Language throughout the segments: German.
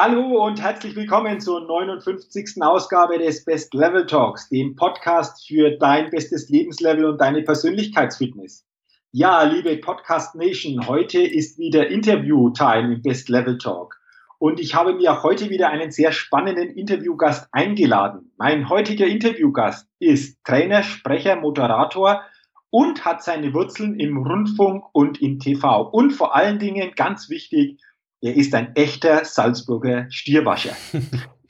Hallo und herzlich willkommen zur 59. Ausgabe des Best Level Talks, dem Podcast für dein bestes Lebenslevel und deine Persönlichkeitsfitness. Ja, liebe Podcast Nation, heute ist wieder Interview-Time im Best Level Talk. Und ich habe mir heute wieder einen sehr spannenden Interviewgast eingeladen. Mein heutiger Interviewgast ist Trainer, Sprecher, Moderator und hat seine Wurzeln im Rundfunk und im TV. Und vor allen Dingen, ganz wichtig, er ist ein echter Salzburger Stierwascher.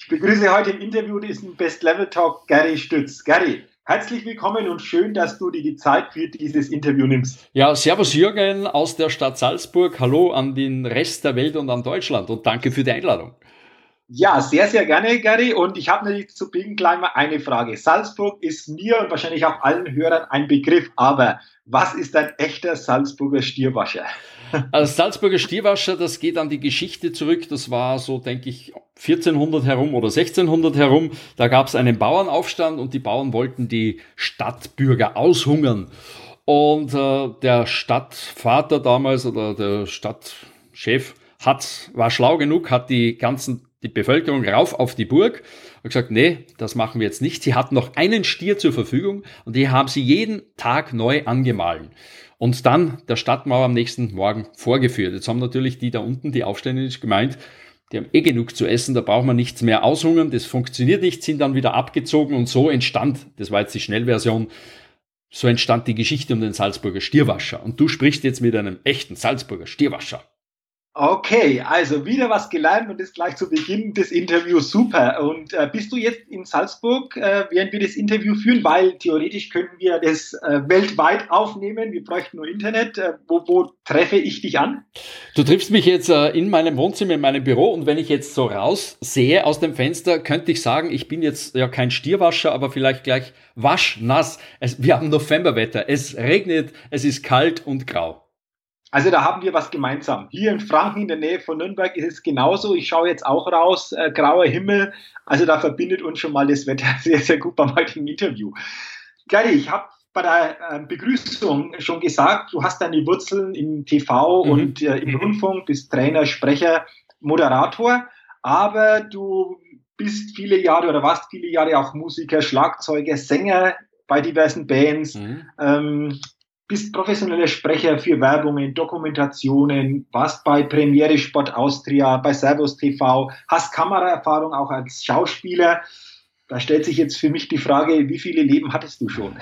Ich begrüße heute im Interview diesen Best Level Talk Gary Stütz. Gary, herzlich willkommen und schön, dass du dir die Zeit für dieses Interview nimmst. Ja, servus Jürgen aus der Stadt Salzburg. Hallo an den Rest der Welt und an Deutschland und danke für die Einladung. Ja, sehr, sehr gerne, Gary. Und ich habe natürlich zu mal eine Frage. Salzburg ist mir und wahrscheinlich auch allen Hörern ein Begriff, aber was ist ein echter Salzburger Stierwascher? Also Salzburger Stierwascher, das geht an die Geschichte zurück. Das war so, denke ich, 1400 herum oder 1600 herum. Da gab es einen Bauernaufstand und die Bauern wollten die Stadtbürger aushungern. Und äh, der Stadtvater damals oder der Stadtchef hat, war schlau genug, hat die ganzen die Bevölkerung rauf auf die Burg und gesagt, nee, das machen wir jetzt nicht. Sie hatten noch einen Stier zur Verfügung und die haben sie jeden Tag neu angemahlen und dann der Stadtmauer am nächsten Morgen vorgeführt. Jetzt haben natürlich die da unten, die Aufständischen, gemeint, die haben eh genug zu essen, da braucht man nichts mehr aushungern, das funktioniert nicht, sind dann wieder abgezogen und so entstand, das war jetzt die Schnellversion, so entstand die Geschichte um den Salzburger Stierwascher. Und du sprichst jetzt mit einem echten Salzburger Stierwascher. Okay, also wieder was gelernt und das gleich zu Beginn des Interviews super. Und äh, bist du jetzt in Salzburg, äh, während wir das Interview führen, weil theoretisch könnten wir das äh, weltweit aufnehmen, wir bräuchten nur Internet. Äh, wo, wo treffe ich dich an? Du triffst mich jetzt äh, in meinem Wohnzimmer, in meinem Büro und wenn ich jetzt so raus sehe aus dem Fenster, könnte ich sagen, ich bin jetzt ja kein Stierwascher, aber vielleicht gleich waschnass. Es, wir haben Novemberwetter, es regnet, es ist kalt und grau. Also da haben wir was gemeinsam. Hier in Franken in der Nähe von Nürnberg ist es genauso. Ich schaue jetzt auch raus, äh, grauer Himmel. Also da verbindet uns schon mal das Wetter sehr, sehr gut beim heutigen Interview. Gary, ich habe bei der äh, Begrüßung schon gesagt, du hast deine Wurzeln im TV mhm. und äh, im mhm. Rundfunk, bist Trainer, Sprecher, Moderator, aber du bist viele Jahre oder warst viele Jahre auch Musiker, Schlagzeuger, Sänger bei diversen Bands. Mhm. Ähm, bist professioneller Sprecher für Werbungen, Dokumentationen, warst bei Premiere Sport Austria, bei Servus TV, hast Kameraerfahrung auch als Schauspieler. Da stellt sich jetzt für mich die Frage, wie viele Leben hattest du schon?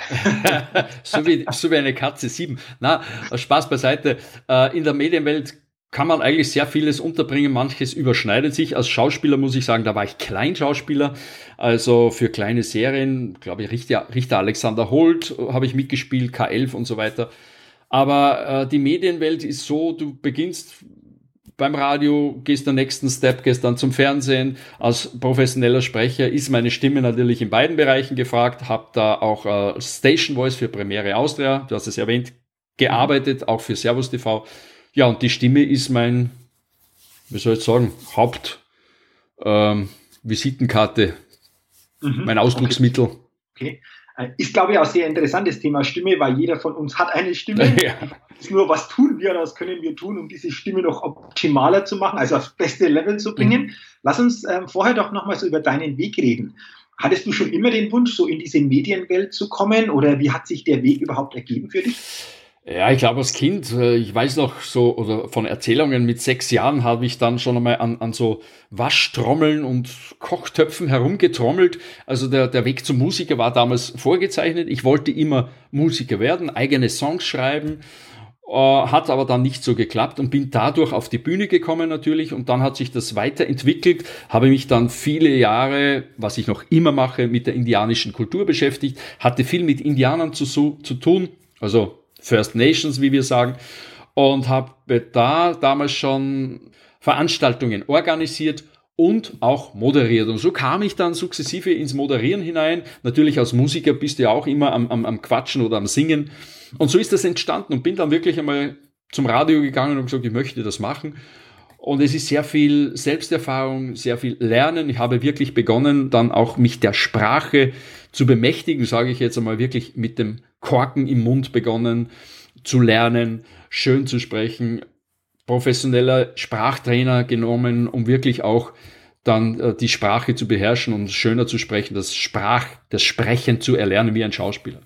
so, wie, so wie eine Katze, sieben. Na, Spaß beiseite. Äh, in der Medienwelt kann man eigentlich sehr vieles unterbringen, manches überschneidet sich. Als Schauspieler muss ich sagen, da war ich Kleinschauspieler, also für kleine Serien, glaube ich, Richter, Richter Alexander Holt habe ich mitgespielt, K11 und so weiter. Aber äh, die Medienwelt ist so, du beginnst beim Radio, gehst den nächsten Step, gehst dann zum Fernsehen. Als professioneller Sprecher ist meine Stimme natürlich in beiden Bereichen gefragt, habe da auch äh, Station Voice für Premiere Austria, du hast es erwähnt, gearbeitet, auch für Servus TV. Ja, und die Stimme ist mein, wie soll ich sagen, Haupt ähm, mhm. mein Ausdrucksmittel. Okay. okay. Äh, ist, glaube ich, auch sehr interessantes Thema Stimme, weil jeder von uns hat eine Stimme. Ja. Ist nur, was tun wir, was können wir tun, um diese Stimme noch optimaler zu machen, also aufs beste Level zu bringen. Mhm. Lass uns ähm, vorher doch nochmal so über deinen Weg reden. Hattest du schon immer den Wunsch, so in diese Medienwelt zu kommen oder wie hat sich der Weg überhaupt ergeben für dich? Ja, ich glaube, als Kind, äh, ich weiß noch so, oder von Erzählungen mit sechs Jahren habe ich dann schon einmal an, an so Waschtrommeln und Kochtöpfen herumgetrommelt. Also der, der Weg zum Musiker war damals vorgezeichnet. Ich wollte immer Musiker werden, eigene Songs schreiben, äh, hat aber dann nicht so geklappt und bin dadurch auf die Bühne gekommen natürlich und dann hat sich das weiterentwickelt, habe mich dann viele Jahre, was ich noch immer mache, mit der indianischen Kultur beschäftigt, hatte viel mit Indianern zu, zu tun, also First Nations, wie wir sagen. und habe da damals schon Veranstaltungen organisiert und auch moderiert. Und so kam ich dann sukzessive ins Moderieren hinein. Natürlich als Musiker bist du ja auch immer am, am, am Quatschen oder am Singen. Und so ist das entstanden und bin dann wirklich einmal zum Radio gegangen und gesagt, ich möchte das machen. Und es ist sehr viel Selbsterfahrung, sehr viel Lernen. Ich habe wirklich begonnen, dann auch mich der Sprache zu bemächtigen, sage ich jetzt einmal wirklich mit dem Korken im Mund begonnen zu lernen, schön zu sprechen, professioneller Sprachtrainer genommen, um wirklich auch dann äh, die Sprache zu beherrschen und schöner zu sprechen, das Sprach, das Sprechen zu erlernen wie ein Schauspieler.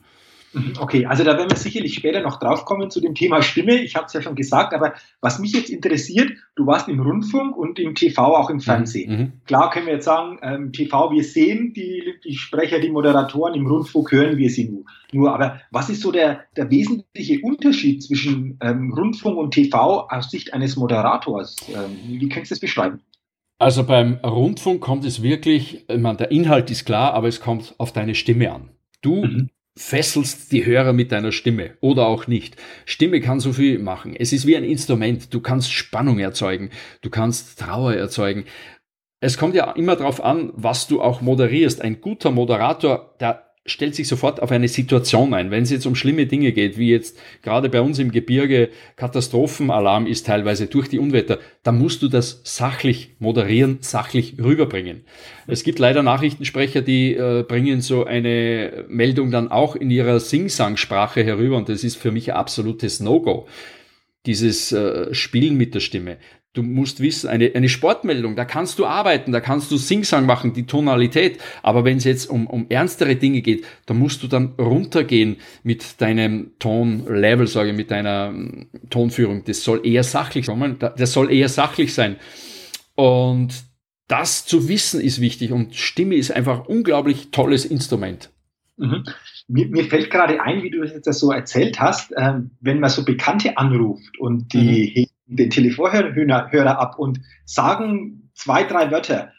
Mhm, okay, also da werden wir sicherlich später noch draufkommen zu dem Thema Stimme. Ich habe es ja schon gesagt, aber was mich jetzt interessiert, du warst im Rundfunk und im TV, auch im mhm, Fernsehen. Mhm. Klar können wir jetzt sagen, ähm, TV, wir sehen die, die Sprecher, die Moderatoren, im Rundfunk hören wir sie nur. nur aber was ist so der, der wesentliche Unterschied zwischen ähm, Rundfunk und TV aus Sicht eines Moderators? Ähm, wie kannst du das beschreiben? Also beim Rundfunk kommt es wirklich, ich meine, der Inhalt ist klar, aber es kommt auf deine Stimme an. Du mhm fesselst die Hörer mit deiner Stimme oder auch nicht. Stimme kann so viel machen. Es ist wie ein Instrument. Du kannst Spannung erzeugen. Du kannst Trauer erzeugen. Es kommt ja immer darauf an, was du auch moderierst. Ein guter Moderator, der stellt sich sofort auf eine Situation ein. Wenn es jetzt um schlimme Dinge geht, wie jetzt gerade bei uns im Gebirge Katastrophenalarm ist teilweise durch die Unwetter, dann musst du das sachlich moderieren, sachlich rüberbringen. Es gibt leider Nachrichtensprecher, die äh, bringen so eine Meldung dann auch in ihrer Sing-Sang-Sprache herüber und das ist für mich ein absolutes No-Go dieses äh, Spielen mit der Stimme. Du musst wissen, eine, eine Sportmeldung, da kannst du arbeiten, da kannst du Singsang machen, die Tonalität. Aber wenn es jetzt um, um ernstere Dinge geht, da musst du dann runtergehen mit deinem Tonlevel, sage ich, mit deiner mm, Tonführung. Das soll eher sachlich sein. Das soll eher sachlich sein. Und das zu wissen ist wichtig. Und Stimme ist einfach ein unglaublich tolles Instrument. Mhm. Mir, mir, fällt gerade ein, wie du es jetzt so erzählt hast, äh, wenn man so Bekannte anruft und die mhm den Telefonhörer ab und sagen zwei, drei Wörter.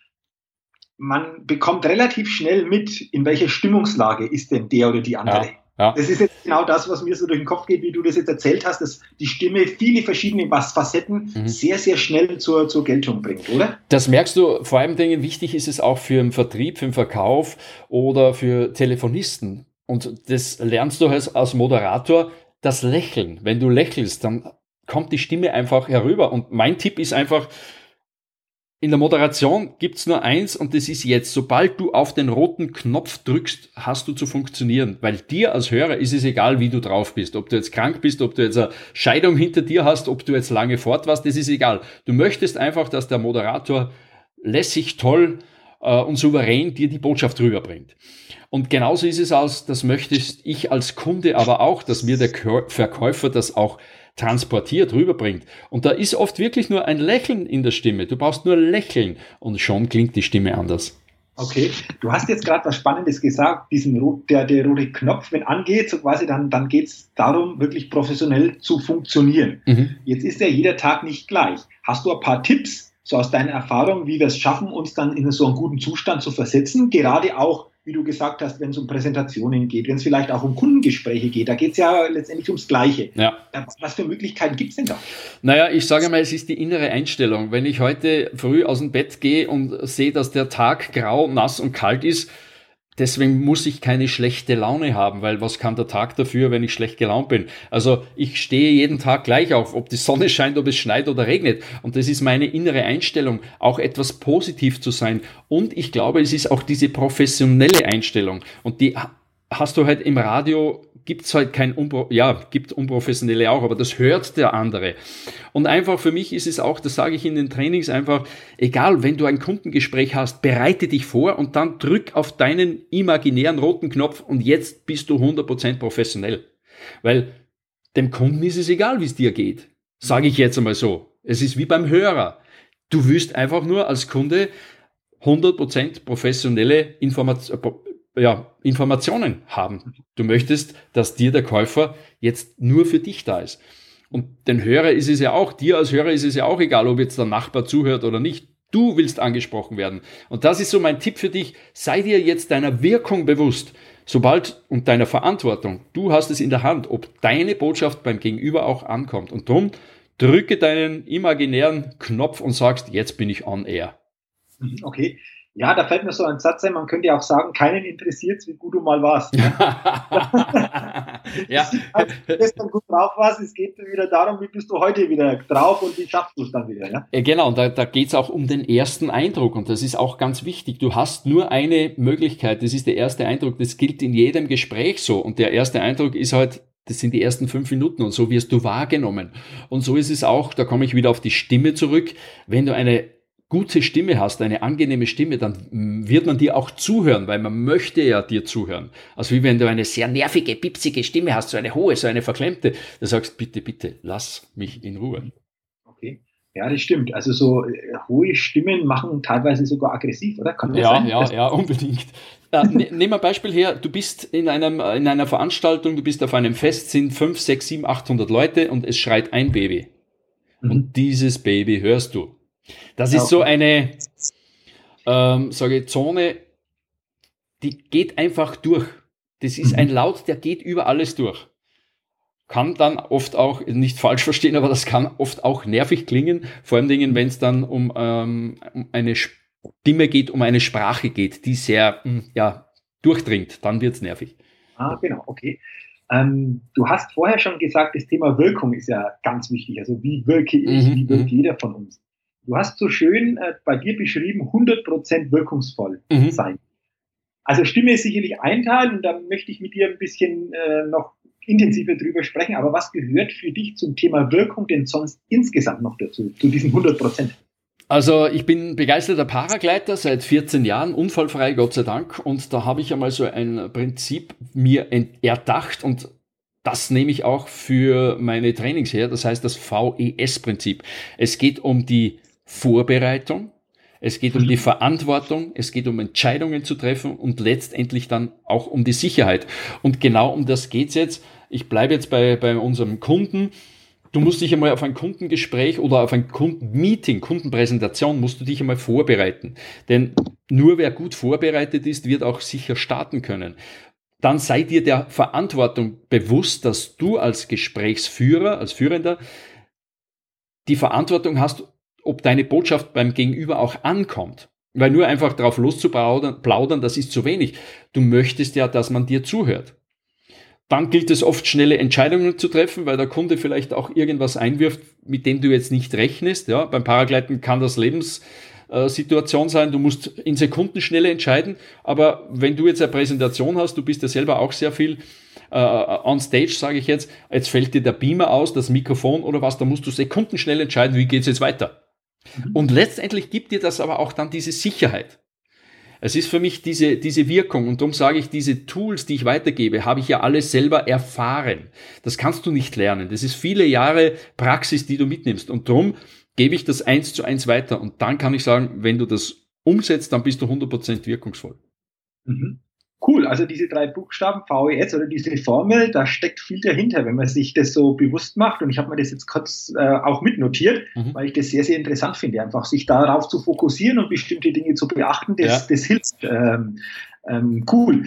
Man bekommt relativ schnell mit, in welcher Stimmungslage ist denn der oder die andere. Ja. Ja. Das ist jetzt genau das, was mir so durch den Kopf geht, wie du das jetzt erzählt hast, dass die Stimme viele verschiedene Facetten mhm. sehr, sehr schnell zur, zur Geltung bringt, oder? Das merkst du, vor allem Dingen wichtig ist es auch für den Vertrieb, für den Verkauf oder für Telefonisten. Und das lernst du als, als Moderator, das Lächeln. Wenn du lächelst, dann kommt die Stimme einfach herüber. Und mein Tipp ist einfach, in der Moderation gibt's nur eins und das ist jetzt, sobald du auf den roten Knopf drückst, hast du zu funktionieren. Weil dir als Hörer ist es egal, wie du drauf bist. Ob du jetzt krank bist, ob du jetzt eine Scheidung hinter dir hast, ob du jetzt lange fort warst, das ist egal. Du möchtest einfach, dass der Moderator lässig, toll äh, und souverän dir die Botschaft rüberbringt. Und genauso ist es aus, das möchtest ich als Kunde aber auch, dass mir der Verkäufer das auch transportiert, rüberbringt. Und da ist oft wirklich nur ein Lächeln in der Stimme. Du brauchst nur lächeln und schon klingt die Stimme anders. Okay, du hast jetzt gerade was Spannendes gesagt, diesen der, der rote Knopf, wenn angeht, so quasi, dann, dann geht es darum, wirklich professionell zu funktionieren. Mhm. Jetzt ist ja jeder Tag nicht gleich. Hast du ein paar Tipps, so aus deiner Erfahrung, wie wir es schaffen, uns dann in so einen guten Zustand zu versetzen, gerade auch wie du gesagt hast, wenn es um Präsentationen geht, wenn es vielleicht auch um Kundengespräche geht, da geht es ja letztendlich ums Gleiche. Ja. Was für Möglichkeiten gibt es denn da? Naja, ich sage mal, es ist die innere Einstellung. Wenn ich heute früh aus dem Bett gehe und sehe, dass der Tag grau, nass und kalt ist, Deswegen muss ich keine schlechte Laune haben, weil was kann der Tag dafür, wenn ich schlecht gelaunt bin? Also ich stehe jeden Tag gleich auf, ob die Sonne scheint, ob es schneit oder regnet. Und das ist meine innere Einstellung, auch etwas positiv zu sein. Und ich glaube, es ist auch diese professionelle Einstellung. Und die hast du halt im Radio gibt es halt kein, Unpro ja, gibt Unprofessionelle auch, aber das hört der andere. Und einfach für mich ist es auch, das sage ich in den Trainings einfach, egal, wenn du ein Kundengespräch hast, bereite dich vor und dann drück auf deinen imaginären roten Knopf und jetzt bist du 100% professionell. Weil dem Kunden ist es egal, wie es dir geht. Sage ich jetzt einmal so. Es ist wie beim Hörer. Du wirst einfach nur als Kunde 100% professionelle Information, ja, Informationen haben. Du möchtest, dass dir der Käufer jetzt nur für dich da ist. Und den Hörer ist es ja auch, dir als Hörer ist es ja auch egal, ob jetzt der Nachbar zuhört oder nicht. Du willst angesprochen werden. Und das ist so mein Tipp für dich. Sei dir jetzt deiner Wirkung bewusst. sobald und deiner Verantwortung, du hast es in der Hand, ob deine Botschaft beim Gegenüber auch ankommt. Und drum drücke deinen imaginären Knopf und sagst, jetzt bin ich on air. Mhm, okay. Ja, da fällt mir so ein Satz ein, man könnte ja auch sagen, keinen interessiert wie gut du mal warst. Ne? ja. gestern gut drauf warst, es geht wieder darum, wie bist du heute wieder drauf und wie schaffst du es dann wieder. Ja? Genau, und da, da geht es auch um den ersten Eindruck und das ist auch ganz wichtig. Du hast nur eine Möglichkeit, das ist der erste Eindruck, das gilt in jedem Gespräch so und der erste Eindruck ist halt das sind die ersten fünf Minuten und so wirst du wahrgenommen. Und so ist es auch, da komme ich wieder auf die Stimme zurück, wenn du eine gute Stimme hast, eine angenehme Stimme, dann wird man dir auch zuhören, weil man möchte ja dir zuhören. Also wie wenn du eine sehr nervige, pipsige Stimme hast, so eine hohe, so eine verklemmte, da sagst bitte, bitte, lass mich in Ruhe. Okay. Ja, das stimmt. Also so äh, hohe Stimmen machen teilweise sogar aggressiv, oder? Kann das ja, sein? ja, ja, unbedingt. Äh, ne, nehmen wir ein Beispiel her. Du bist in einem in einer Veranstaltung, du bist auf einem Fest, sind fünf, sechs, sieben, achthundert Leute und es schreit ein Baby. Mhm. Und dieses Baby hörst du. Das ist so eine, ähm, sage Zone, die geht einfach durch. Das ist ein mhm. Laut, der geht über alles durch. Kann dann oft auch, nicht falsch verstehen, aber das kann oft auch nervig klingen, vor allem Dingen, wenn es dann um, ähm, um eine Stimme geht, um eine Sprache geht, die sehr hm, ja, durchdringt, dann wird es nervig. Ah, genau, okay. Ähm, du hast vorher schon gesagt, das Thema Wirkung ist ja ganz wichtig. Also wie wirke ich, mhm, wie wirkt mhm. jeder von uns? Du hast so schön äh, bei dir beschrieben, 100% wirkungsvoll mhm. sein. Also Stimme ist sicherlich ein Teil und da möchte ich mit dir ein bisschen äh, noch intensiver drüber sprechen. Aber was gehört für dich zum Thema Wirkung denn sonst insgesamt noch dazu, zu diesen 100%? Also ich bin begeisterter Paragleiter seit 14 Jahren, unfallfrei, Gott sei Dank. Und da habe ich einmal so ein Prinzip mir erdacht und das nehme ich auch für meine Trainings her. Das heißt das VES-Prinzip. Es geht um die Vorbereitung, es geht um die Verantwortung, es geht um Entscheidungen zu treffen und letztendlich dann auch um die Sicherheit. Und genau um das geht's jetzt. Ich bleibe jetzt bei, bei unserem Kunden. Du musst dich einmal auf ein Kundengespräch oder auf ein Kundenmeeting, Kundenpräsentation, musst du dich einmal vorbereiten. Denn nur wer gut vorbereitet ist, wird auch sicher starten können. Dann sei dir der Verantwortung bewusst, dass du als Gesprächsführer, als Führender, die Verantwortung hast, ob deine Botschaft beim Gegenüber auch ankommt. Weil nur einfach drauf loszuplaudern, das ist zu wenig. Du möchtest ja, dass man dir zuhört. Dann gilt es oft, schnelle Entscheidungen zu treffen, weil der Kunde vielleicht auch irgendwas einwirft, mit dem du jetzt nicht rechnest. Ja, beim Paragleiten kann das Lebenssituation sein. Du musst in Sekunden schnell entscheiden. Aber wenn du jetzt eine Präsentation hast, du bist ja selber auch sehr viel äh, on stage, sage ich jetzt, jetzt fällt dir der Beamer aus, das Mikrofon oder was, da musst du sekundenschnell entscheiden, wie geht's jetzt weiter. Mhm. Und letztendlich gibt dir das aber auch dann diese Sicherheit. Es ist für mich diese, diese Wirkung und darum sage ich, diese Tools, die ich weitergebe, habe ich ja alle selber erfahren. Das kannst du nicht lernen. Das ist viele Jahre Praxis, die du mitnimmst. Und darum gebe ich das eins zu eins weiter. Und dann kann ich sagen, wenn du das umsetzt, dann bist du 100% wirkungsvoll. Mhm. Cool, also diese drei Buchstaben VES oder diese Formel, da steckt viel dahinter, wenn man sich das so bewusst macht. Und ich habe mir das jetzt kurz äh, auch mitnotiert, mhm. weil ich das sehr, sehr interessant finde, einfach sich darauf zu fokussieren und bestimmte Dinge zu beachten, das, ja. das hilft. Ähm, ähm, cool.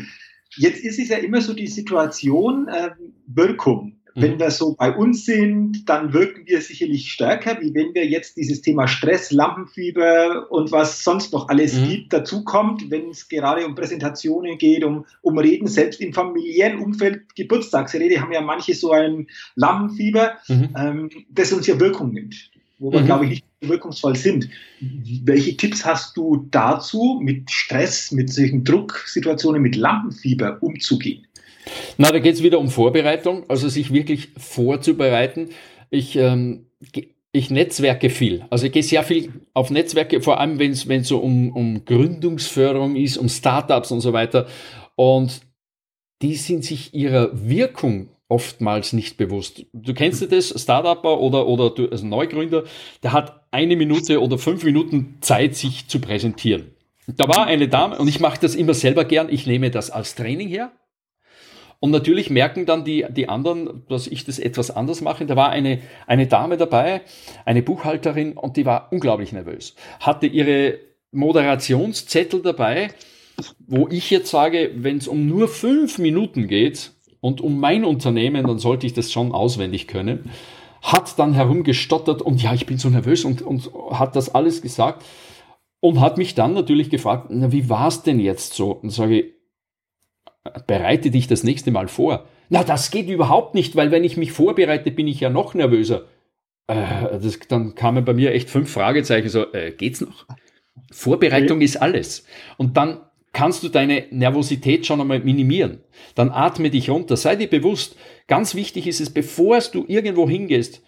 Jetzt ist es ja immer so die Situation, äh, Wirkung. Wenn mhm. wir so bei uns sind, dann wirken wir sicherlich stärker, wie wenn wir jetzt dieses Thema Stress, Lampenfieber und was sonst noch alles mhm. gibt, dazukommt, wenn es gerade um Präsentationen geht, um, um Reden, selbst im familiären Umfeld, Geburtstagsrede, haben ja manche so ein Lampenfieber, mhm. ähm, das uns ja Wirkung nimmt, wo wir, mhm. glaube ich, nicht wirkungsvoll sind. Welche Tipps hast du dazu, mit Stress, mit solchen Drucksituationen, mit Lampenfieber umzugehen? Na, da geht es wieder um Vorbereitung, also sich wirklich vorzubereiten. Ich, ähm, ich netzwerke viel. Also ich gehe sehr viel auf Netzwerke, vor allem wenn es so um, um Gründungsförderung ist, um Startups und so weiter. Und die sind sich ihrer Wirkung oftmals nicht bewusst. Du kennst das, Startupper oder, oder du, also Neugründer, der hat eine Minute oder fünf Minuten Zeit, sich zu präsentieren. Da war eine Dame, und ich mache das immer selber gern, ich nehme das als Training her, und natürlich merken dann die, die anderen, dass ich das etwas anders mache. Da war eine, eine Dame dabei, eine Buchhalterin, und die war unglaublich nervös. Hatte ihre Moderationszettel dabei wo ich jetzt sage, wenn es um nur fünf Minuten geht und um mein Unternehmen, dann sollte ich das schon auswendig können, hat dann herumgestottert und ja, ich bin so nervös und, und hat das alles gesagt und hat mich dann natürlich gefragt, na, wie war es denn jetzt so? Und sage ich, bereite dich das nächste Mal vor. Na, das geht überhaupt nicht, weil wenn ich mich vorbereite, bin ich ja noch nervöser. Äh, das, dann kamen bei mir echt fünf Fragezeichen, so, äh, geht's noch? Vorbereitung okay. ist alles. Und dann kannst du deine Nervosität schon einmal minimieren. Dann atme dich runter, sei dir bewusst. Ganz wichtig ist es, bevor du irgendwo hingehst,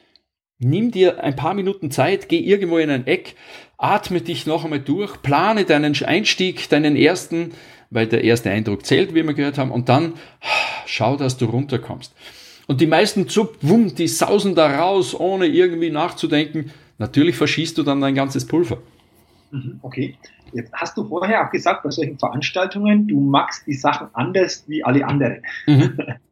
nimm dir ein paar Minuten Zeit, geh irgendwo in ein Eck, atme dich noch einmal durch, plane deinen Einstieg, deinen ersten, weil der erste Eindruck zählt, wie wir gehört haben, und dann schau, dass du runterkommst. Und die meisten Zup, wumm, die sausen da raus, ohne irgendwie nachzudenken. Natürlich verschießt du dann dein ganzes Pulver. Mhm, okay. Jetzt hast du vorher auch gesagt, bei solchen Veranstaltungen, du magst die Sachen anders wie alle anderen. Mhm.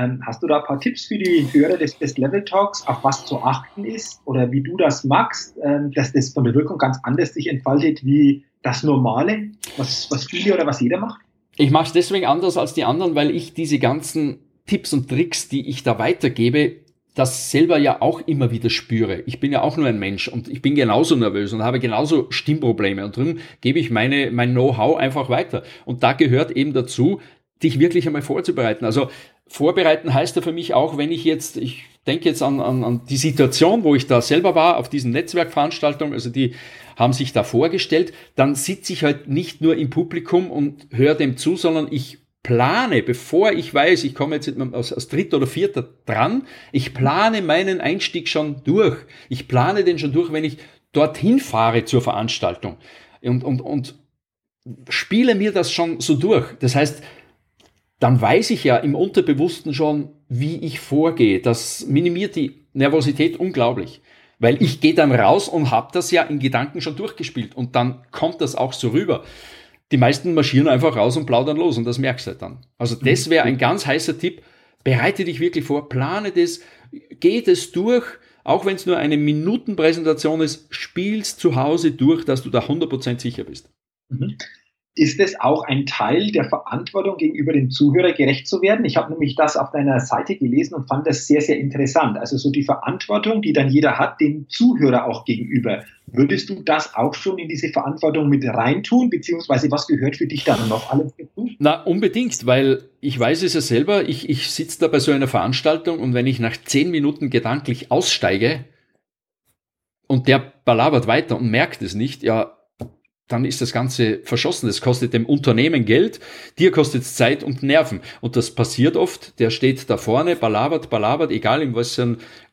ähm, hast du da ein paar Tipps für die Hörer des Best Level Talks, auf was zu achten ist oder wie du das magst, ähm, dass das von der Wirkung ganz anders sich entfaltet wie das Normale, was, was viele oder was jeder macht? Ich mache es deswegen anders als die anderen, weil ich diese ganzen Tipps und Tricks, die ich da weitergebe, das selber ja auch immer wieder spüre. Ich bin ja auch nur ein Mensch und ich bin genauso nervös und habe genauso Stimmprobleme und darum gebe ich meine, mein Know-how einfach weiter. Und da gehört eben dazu, dich wirklich einmal vorzubereiten. Also vorbereiten heißt ja für mich auch, wenn ich jetzt, ich denke jetzt an, an, an die Situation, wo ich da selber war, auf diesen Netzwerkveranstaltungen, also die haben sich da vorgestellt, dann sitze ich halt nicht nur im Publikum und höre dem zu, sondern ich plane, bevor ich weiß, ich komme jetzt als, als dritter oder vierter dran, ich plane meinen Einstieg schon durch. Ich plane den schon durch, wenn ich dorthin fahre zur Veranstaltung und, und, und spiele mir das schon so durch. Das heißt, dann weiß ich ja im Unterbewussten schon, wie ich vorgehe. Das minimiert die Nervosität unglaublich. Weil ich gehe dann raus und habe das ja in Gedanken schon durchgespielt und dann kommt das auch so rüber die meisten marschieren einfach raus und plaudern los und das merkst du halt dann. Also das wäre ein ganz heißer Tipp. Bereite dich wirklich vor, plane das, geh das durch, auch wenn es nur eine Minutenpräsentation ist, spielst zu Hause durch, dass du da 100% sicher bist. Mhm ist es auch ein Teil der Verantwortung gegenüber dem Zuhörer gerecht zu werden? Ich habe nämlich das auf deiner Seite gelesen und fand das sehr, sehr interessant. Also so die Verantwortung, die dann jeder hat, dem Zuhörer auch gegenüber. Würdest du das auch schon in diese Verantwortung mit reintun, beziehungsweise was gehört für dich dann noch alles dazu? Na, unbedingt, weil ich weiß es ja selber, ich, ich sitze da bei so einer Veranstaltung und wenn ich nach zehn Minuten gedanklich aussteige und der balabert weiter und merkt es nicht, ja, dann ist das Ganze verschossen. Das kostet dem Unternehmen Geld, dir kostet es Zeit und Nerven. Und das passiert oft, der steht da vorne, balabert, balabert, egal in was,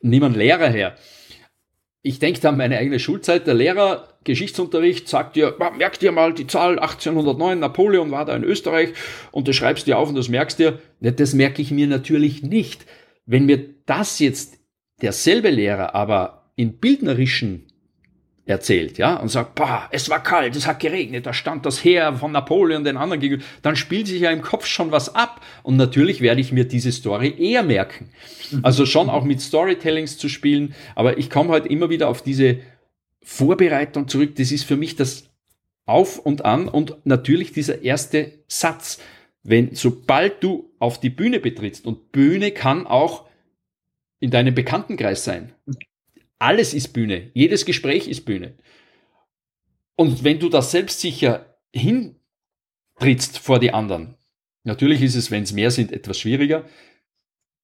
niemand Lehrer her. Ich denke da an meine eigene Schulzeit. Der Lehrer, Geschichtsunterricht, sagt dir, merk dir mal die Zahl 1809, Napoleon war da in Österreich und das schreibst dir auf und das merkst dir. Das merke ich mir natürlich nicht. Wenn mir das jetzt derselbe Lehrer aber in bildnerischen erzählt, ja, und sagt, boah, es war kalt, es hat geregnet, da stand das Heer von Napoleon den anderen gegenüber, dann spielt sich ja im Kopf schon was ab und natürlich werde ich mir diese Story eher merken. Also schon auch mit Storytellings zu spielen, aber ich komme halt immer wieder auf diese Vorbereitung zurück, das ist für mich das Auf und An und natürlich dieser erste Satz. Wenn, sobald du auf die Bühne betrittst und Bühne kann auch in deinem Bekanntenkreis sein. Alles ist Bühne. Jedes Gespräch ist Bühne. Und wenn du das selbstsicher hintrittst vor die anderen, natürlich ist es, wenn es mehr sind, etwas schwieriger,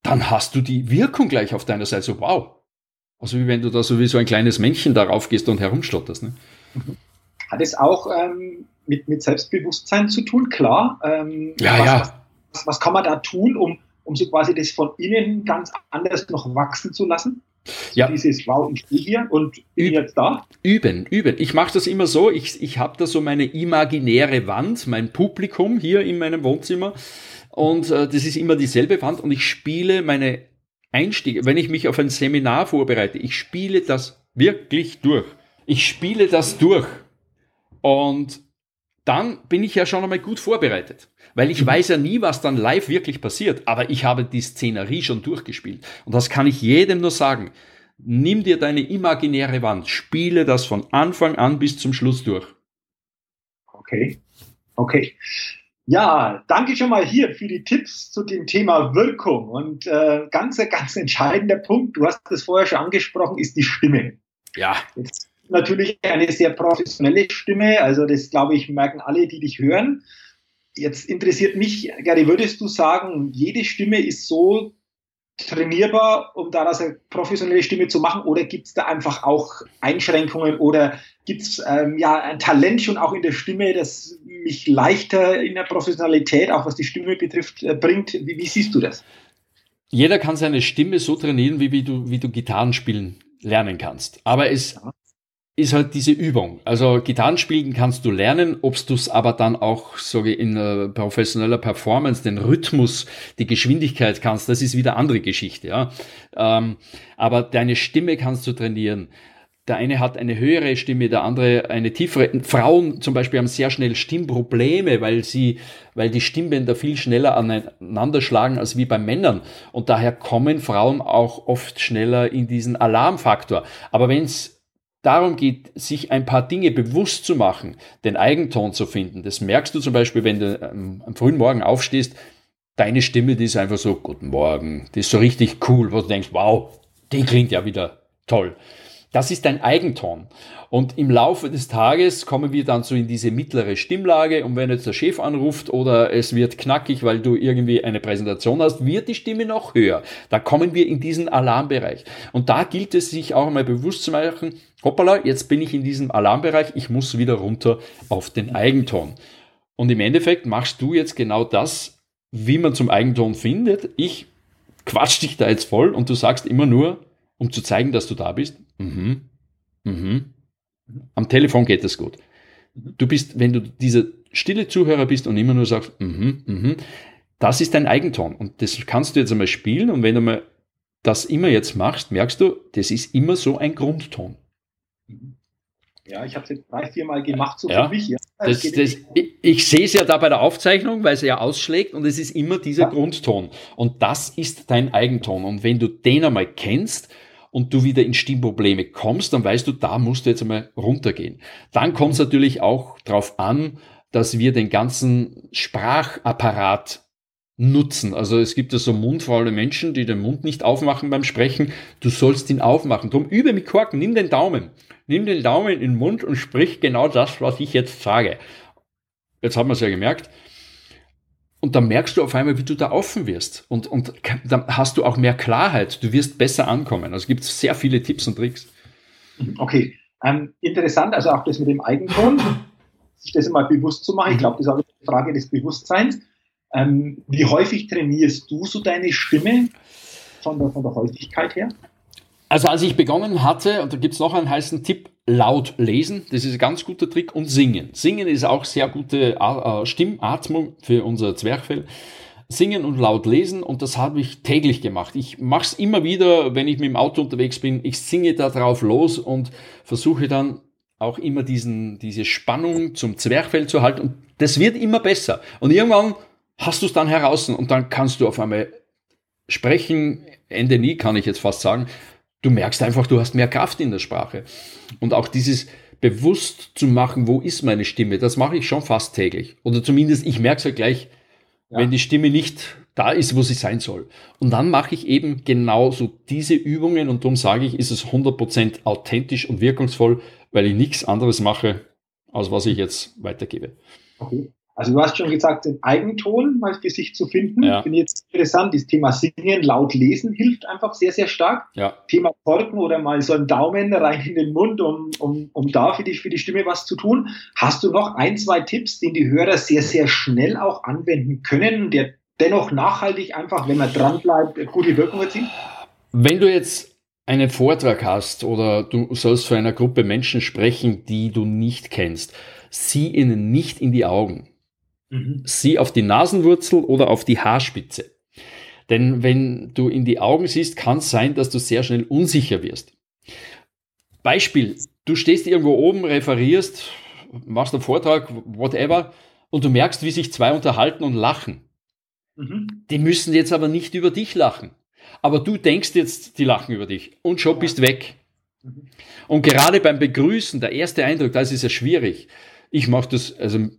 dann hast du die Wirkung gleich auf deiner Seite. So, wow. Also wie wenn du da sowieso ein kleines Männchen darauf gehst und herumstotterst. Ne? Hat es auch ähm, mit, mit Selbstbewusstsein zu tun, klar. Ähm, ja, was, ja. Was, was, kann man da tun, um, um so quasi das von innen ganz anders noch wachsen zu lassen? Ja. Dieses Wow, ich stehe hier und bin Üb jetzt da. Üben, üben. Ich mache das immer so, ich, ich habe da so meine imaginäre Wand, mein Publikum hier in meinem Wohnzimmer und äh, das ist immer dieselbe Wand und ich spiele meine Einstiege, wenn ich mich auf ein Seminar vorbereite, ich spiele das wirklich durch. Ich spiele das durch und dann bin ich ja schon einmal gut vorbereitet. Weil ich mhm. weiß ja nie, was dann live wirklich passiert, aber ich habe die Szenerie schon durchgespielt. Und das kann ich jedem nur sagen. Nimm dir deine imaginäre Wand, spiele das von Anfang an bis zum Schluss durch. Okay. Okay. Ja, danke schon mal hier für die Tipps zu dem Thema Wirkung. Und äh, ganz, ganz entscheidender Punkt, du hast es vorher schon angesprochen, ist die Stimme. Ja. Jetzt natürlich eine sehr professionelle Stimme, also das glaube ich merken alle, die dich hören. Jetzt interessiert mich, Gary, würdest du sagen, jede Stimme ist so trainierbar, um daraus eine professionelle Stimme zu machen? Oder gibt es da einfach auch Einschränkungen oder gibt es ähm, ja ein Talent schon auch in der Stimme, das mich leichter in der Professionalität, auch was die Stimme betrifft, äh, bringt? Wie, wie, siehst du das? Jeder kann seine Stimme so trainieren, wie, wie, du, wie du Gitarren spielen lernen kannst. Aber es ist halt diese Übung. Also Gitarren spielen kannst du lernen, ob du es aber dann auch so in äh, professioneller Performance, den Rhythmus, die Geschwindigkeit kannst, das ist wieder andere Geschichte. Ja. Ähm, aber deine Stimme kannst du trainieren. Der eine hat eine höhere Stimme, der andere eine tiefere. Frauen zum Beispiel haben sehr schnell Stimmprobleme, weil sie, weil die Stimmbänder viel schneller aneinander schlagen als wie bei Männern. Und daher kommen Frauen auch oft schneller in diesen Alarmfaktor. Aber wenn es darum geht, sich ein paar Dinge bewusst zu machen, den Eigenton zu finden. Das merkst du zum Beispiel, wenn du am frühen Morgen aufstehst, deine Stimme, die ist einfach so, guten Morgen, die ist so richtig cool, wo du denkst, wow, die klingt ja wieder toll. Das ist dein Eigenton. Und im Laufe des Tages kommen wir dann so in diese mittlere Stimmlage und wenn jetzt der Chef anruft oder es wird knackig, weil du irgendwie eine Präsentation hast, wird die Stimme noch höher. Da kommen wir in diesen Alarmbereich. Und da gilt es sich auch mal bewusst zu machen, hoppala, jetzt bin ich in diesem Alarmbereich, ich muss wieder runter auf den Eigenton. Und im Endeffekt machst du jetzt genau das, wie man zum Eigenton findet. Ich quatsch dich da jetzt voll und du sagst immer nur, um zu zeigen, dass du da bist. Mhm. Mhm. Am Telefon geht das gut. Du bist, wenn du dieser stille Zuhörer bist und immer nur sagst, mhm, mhm, das ist dein Eigenton. Und das kannst du jetzt einmal spielen. Und wenn du mal das immer jetzt machst, merkst du, das ist immer so ein Grundton. Ja, ich habe es jetzt drei, vier Mal gemacht, so ja. für mich. Ja. Das, das, ich, ich sehe es ja da bei der Aufzeichnung, weil es ja ausschlägt und es ist immer dieser ja. Grundton. Und das ist dein Eigenton. Und wenn du den einmal kennst, und du wieder in Stimmprobleme kommst, dann weißt du, da musst du jetzt einmal runtergehen. Dann kommt es natürlich auch darauf an, dass wir den ganzen Sprachapparat nutzen. Also es gibt ja so mundfaule Menschen, die den Mund nicht aufmachen beim Sprechen. Du sollst ihn aufmachen. Drum übe mit Korken. Nimm den Daumen. Nimm den Daumen in den Mund und sprich genau das, was ich jetzt sage. Jetzt haben wir es ja gemerkt. Und dann merkst du auf einmal, wie du da offen wirst. Und, und dann hast du auch mehr Klarheit. Du wirst besser ankommen. Also es gibt sehr viele Tipps und Tricks. Okay. Ähm, interessant, also auch das mit dem Eigenton, sich das immer bewusst zu machen. Ich glaube, das ist auch eine Frage des Bewusstseins. Ähm, wie häufig trainierst du so deine Stimme von der, von der Häufigkeit her? Also als ich begonnen hatte, und da gibt es noch einen heißen Tipp, laut lesen, das ist ein ganz guter Trick, und singen. Singen ist auch sehr gute äh, Stimmatmung für unser Zwerchfell. Singen und laut lesen und das habe ich täglich gemacht. Ich mache es immer wieder, wenn ich mit dem Auto unterwegs bin. Ich singe da drauf los und versuche dann auch immer diesen, diese Spannung zum Zwerchfell zu halten und das wird immer besser. Und irgendwann hast du es dann heraus und dann kannst du auf einmal sprechen, Ende nie kann ich jetzt fast sagen, du merkst einfach, du hast mehr Kraft in der Sprache. Und auch dieses bewusst zu machen, wo ist meine Stimme, das mache ich schon fast täglich. Oder zumindest, ich merke es ja gleich, ja. wenn die Stimme nicht da ist, wo sie sein soll. Und dann mache ich eben genau so diese Übungen und darum sage ich, ist es 100% authentisch und wirkungsvoll, weil ich nichts anderes mache, als was ich jetzt weitergebe. Okay. Also du hast schon gesagt, den Eigenton mal für sich zu finden. Ja. Finde ich jetzt interessant. Das Thema Singen, laut lesen hilft einfach sehr, sehr stark. Ja. Thema Korken oder mal so einen Daumen rein in den Mund, um, um, um da für, dich, für die Stimme was zu tun. Hast du noch ein, zwei Tipps, den die Hörer sehr, sehr schnell auch anwenden können, der dennoch nachhaltig einfach, wenn man dranbleibt, gute Wirkung erzielt? Wenn du jetzt einen Vortrag hast oder du sollst vor einer Gruppe Menschen sprechen, die du nicht kennst, sieh ihnen nicht in die Augen Mhm. Sieh auf die Nasenwurzel oder auf die Haarspitze. Denn wenn du in die Augen siehst, kann es sein, dass du sehr schnell unsicher wirst. Beispiel, du stehst irgendwo oben, referierst, machst einen Vortrag, whatever, und du merkst, wie sich zwei unterhalten und lachen. Mhm. Die müssen jetzt aber nicht über dich lachen. Aber du denkst jetzt, die lachen über dich und schon bist weg. Mhm. Und gerade beim Begrüßen, der erste Eindruck, das ist ja schwierig. Ich mache das, also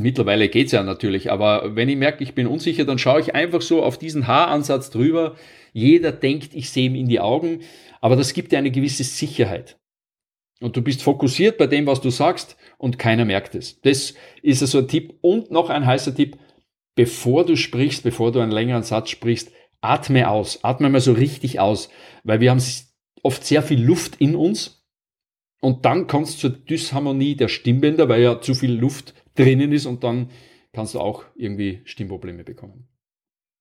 Mittlerweile geht's ja natürlich, aber wenn ich merke, ich bin unsicher, dann schaue ich einfach so auf diesen Haaransatz drüber. Jeder denkt, ich sehe ihm in die Augen, aber das gibt dir eine gewisse Sicherheit. Und du bist fokussiert bei dem, was du sagst und keiner merkt es. Das ist also ein Tipp. Und noch ein heißer Tipp, bevor du sprichst, bevor du einen längeren Satz sprichst, atme aus. Atme mal so richtig aus, weil wir haben oft sehr viel Luft in uns und dann kommt es zur Dysharmonie der Stimmbänder, weil ja zu viel Luft drinnen ist und dann kannst du auch irgendwie Stimmprobleme bekommen.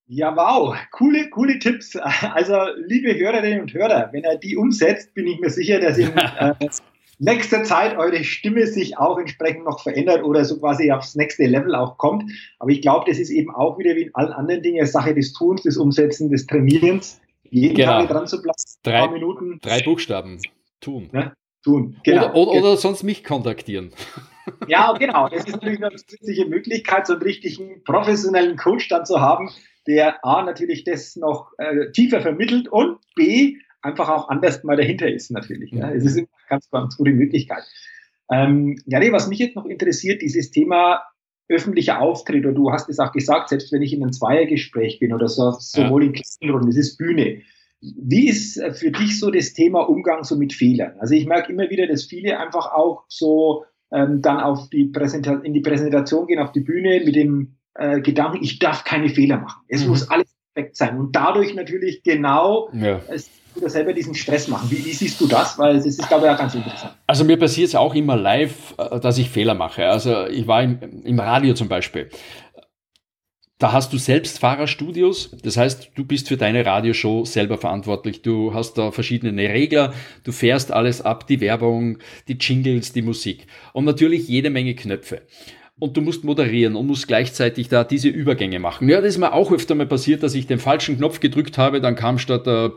Ja, wow, coole, coole Tipps. Also, liebe Hörerinnen und Hörer, wenn er die umsetzt, bin ich mir sicher, dass in äh, nächster Zeit eure Stimme sich auch entsprechend noch verändert oder so quasi aufs nächste Level auch kommt. Aber ich glaube, das ist eben auch wieder wie in allen anderen Dingen Sache des Tuns, des Umsetzens, des Trainierens. Jeden genau. Tag dran zu bleiben, drei, Minuten. Drei Buchstaben. Tun. Ja, tun. Genau. Oder, oder, oder sonst mich kontaktieren. Ja, genau. Das ist natürlich eine zusätzliche Möglichkeit, so einen richtigen professionellen Coach dann zu haben, der A natürlich das noch äh, tiefer vermittelt und B einfach auch anders mal dahinter ist natürlich. Ja. Es ist eine ganz, ganz gute Möglichkeit. Ähm, ja, nee, was mich jetzt noch interessiert, dieses Thema öffentlicher Auftritt, oder du hast es auch gesagt, selbst wenn ich in einem Zweiergespräch bin oder so, sowohl ja. in Klassenrunden, das ist Bühne. Wie ist für dich so das Thema Umgang so mit Fehlern? Also ich merke immer wieder, dass viele einfach auch so ähm, dann auf die Präsentation, in die Präsentation gehen, auf die Bühne mit dem äh, Gedanken, ich darf keine Fehler machen. Es mhm. muss alles perfekt sein. Und dadurch natürlich genau ja. es, wieder selber diesen Stress machen. Wie, wie, siehst du das? Weil es ist, glaube ich, auch ganz interessant. Also mir passiert es auch immer live, äh, dass ich Fehler mache. Also ich war im, im Radio zum Beispiel. Da hast du Selbstfahrerstudios, das heißt, du bist für deine Radioshow selber verantwortlich. Du hast da verschiedene Regler, du fährst alles ab, die Werbung, die Jingles, die Musik und natürlich jede Menge Knöpfe und du musst moderieren und musst gleichzeitig da diese Übergänge machen. Ja, das ist mir auch öfter mal passiert, dass ich den falschen Knopf gedrückt habe, dann kam statt, äh,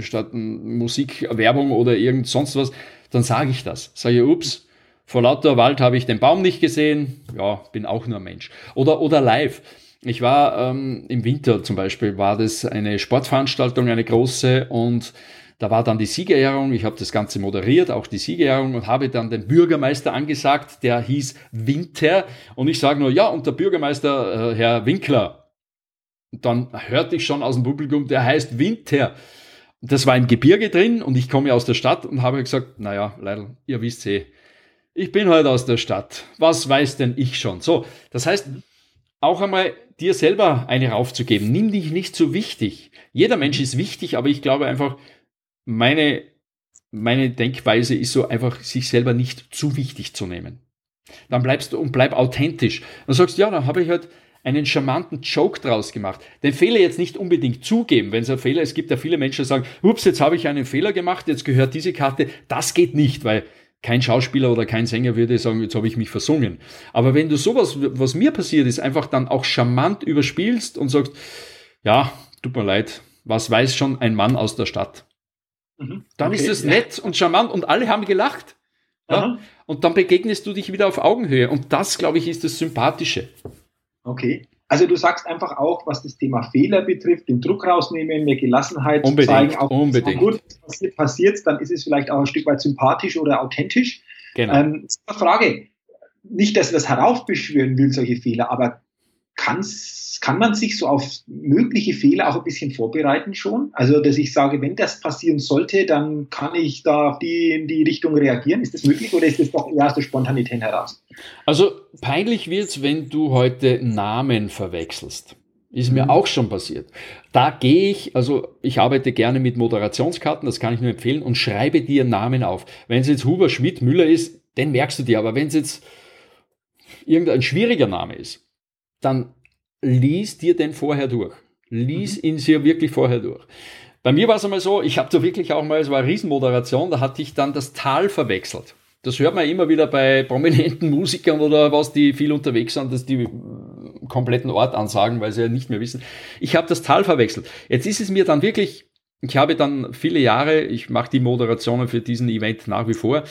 statt Musik Werbung oder irgend sonst was, dann sage ich das. Sage ups, vor lauter Wald habe ich den Baum nicht gesehen. Ja, bin auch nur ein Mensch. Oder, oder live. Ich war ähm, im Winter zum Beispiel, war das eine Sportveranstaltung, eine große und da war dann die Siegerehrung, ich habe das Ganze moderiert, auch die Siegerehrung und habe dann den Bürgermeister angesagt, der hieß Winter und ich sage nur, ja, und der Bürgermeister, äh, Herr Winkler. Und dann hörte ich schon aus dem Publikum, der heißt Winter. Das war im Gebirge drin und ich komme aus der Stadt und habe gesagt, naja, leider, ihr wisst eh, ich bin heute aus der Stadt. Was weiß denn ich schon? So, das heißt, auch einmal dir selber eine raufzugeben. Nimm dich nicht so wichtig. Jeder Mensch ist wichtig, aber ich glaube einfach, meine, meine Denkweise ist so einfach, sich selber nicht zu wichtig zu nehmen. Dann bleibst du und bleib authentisch. Dann sagst du, ja, dann habe ich halt einen charmanten Joke draus gemacht. Den Fehler jetzt nicht unbedingt zugeben, wenn es ein Fehler ist. Es gibt ja viele Menschen, die sagen, ups, jetzt habe ich einen Fehler gemacht, jetzt gehört diese Karte. Das geht nicht, weil kein Schauspieler oder kein Sänger würde sagen, jetzt habe ich mich versungen. Aber wenn du sowas, was mir passiert ist, einfach dann auch charmant überspielst und sagst, ja, tut mir leid, was weiß schon ein Mann aus der Stadt? Mhm. Dann okay. ist es nett und charmant und alle haben gelacht. Ja? Und dann begegnest du dich wieder auf Augenhöhe. Und das, glaube ich, ist das Sympathische. Okay. Also du sagst einfach auch, was das Thema Fehler betrifft, den Druck rausnehmen, mehr Gelassenheit unbedingt, zeigen, auch unbedingt. gut passiert, passiert, dann ist es vielleicht auch ein Stück weit sympathisch oder authentisch. Genau. Ähm, Frage, nicht, dass ich das heraufbeschwören will, solche Fehler, aber kann's, kann man sich so auf mögliche Fehler auch ein bisschen vorbereiten schon? Also, dass ich sage, wenn das passieren sollte, dann kann ich da auf die, in die Richtung reagieren. Ist das möglich oder ist das doch eher aus der Spontanität heraus? Also, peinlich wird's, wenn du heute Namen verwechselst. Ist mir mhm. auch schon passiert. Da gehe ich, also ich arbeite gerne mit Moderationskarten, das kann ich nur empfehlen, und schreibe dir Namen auf. Wenn es jetzt Huber Schmidt Müller ist, den merkst du dir, aber wenn es jetzt irgendein schwieriger Name ist, dann lies dir den vorher durch. Lies mhm. ihn dir wirklich vorher durch. Bei mir war es einmal so, ich habe da wirklich auch mal, es war eine Riesenmoderation, da hatte ich dann das Tal verwechselt. Das hört man immer wieder bei prominenten Musikern oder was, die viel unterwegs sind, dass die kompletten Ort ansagen, weil sie ja nicht mehr wissen. Ich habe das Tal verwechselt. Jetzt ist es mir dann wirklich, ich habe dann viele Jahre, ich mache die Moderationen für diesen Event nach wie vor,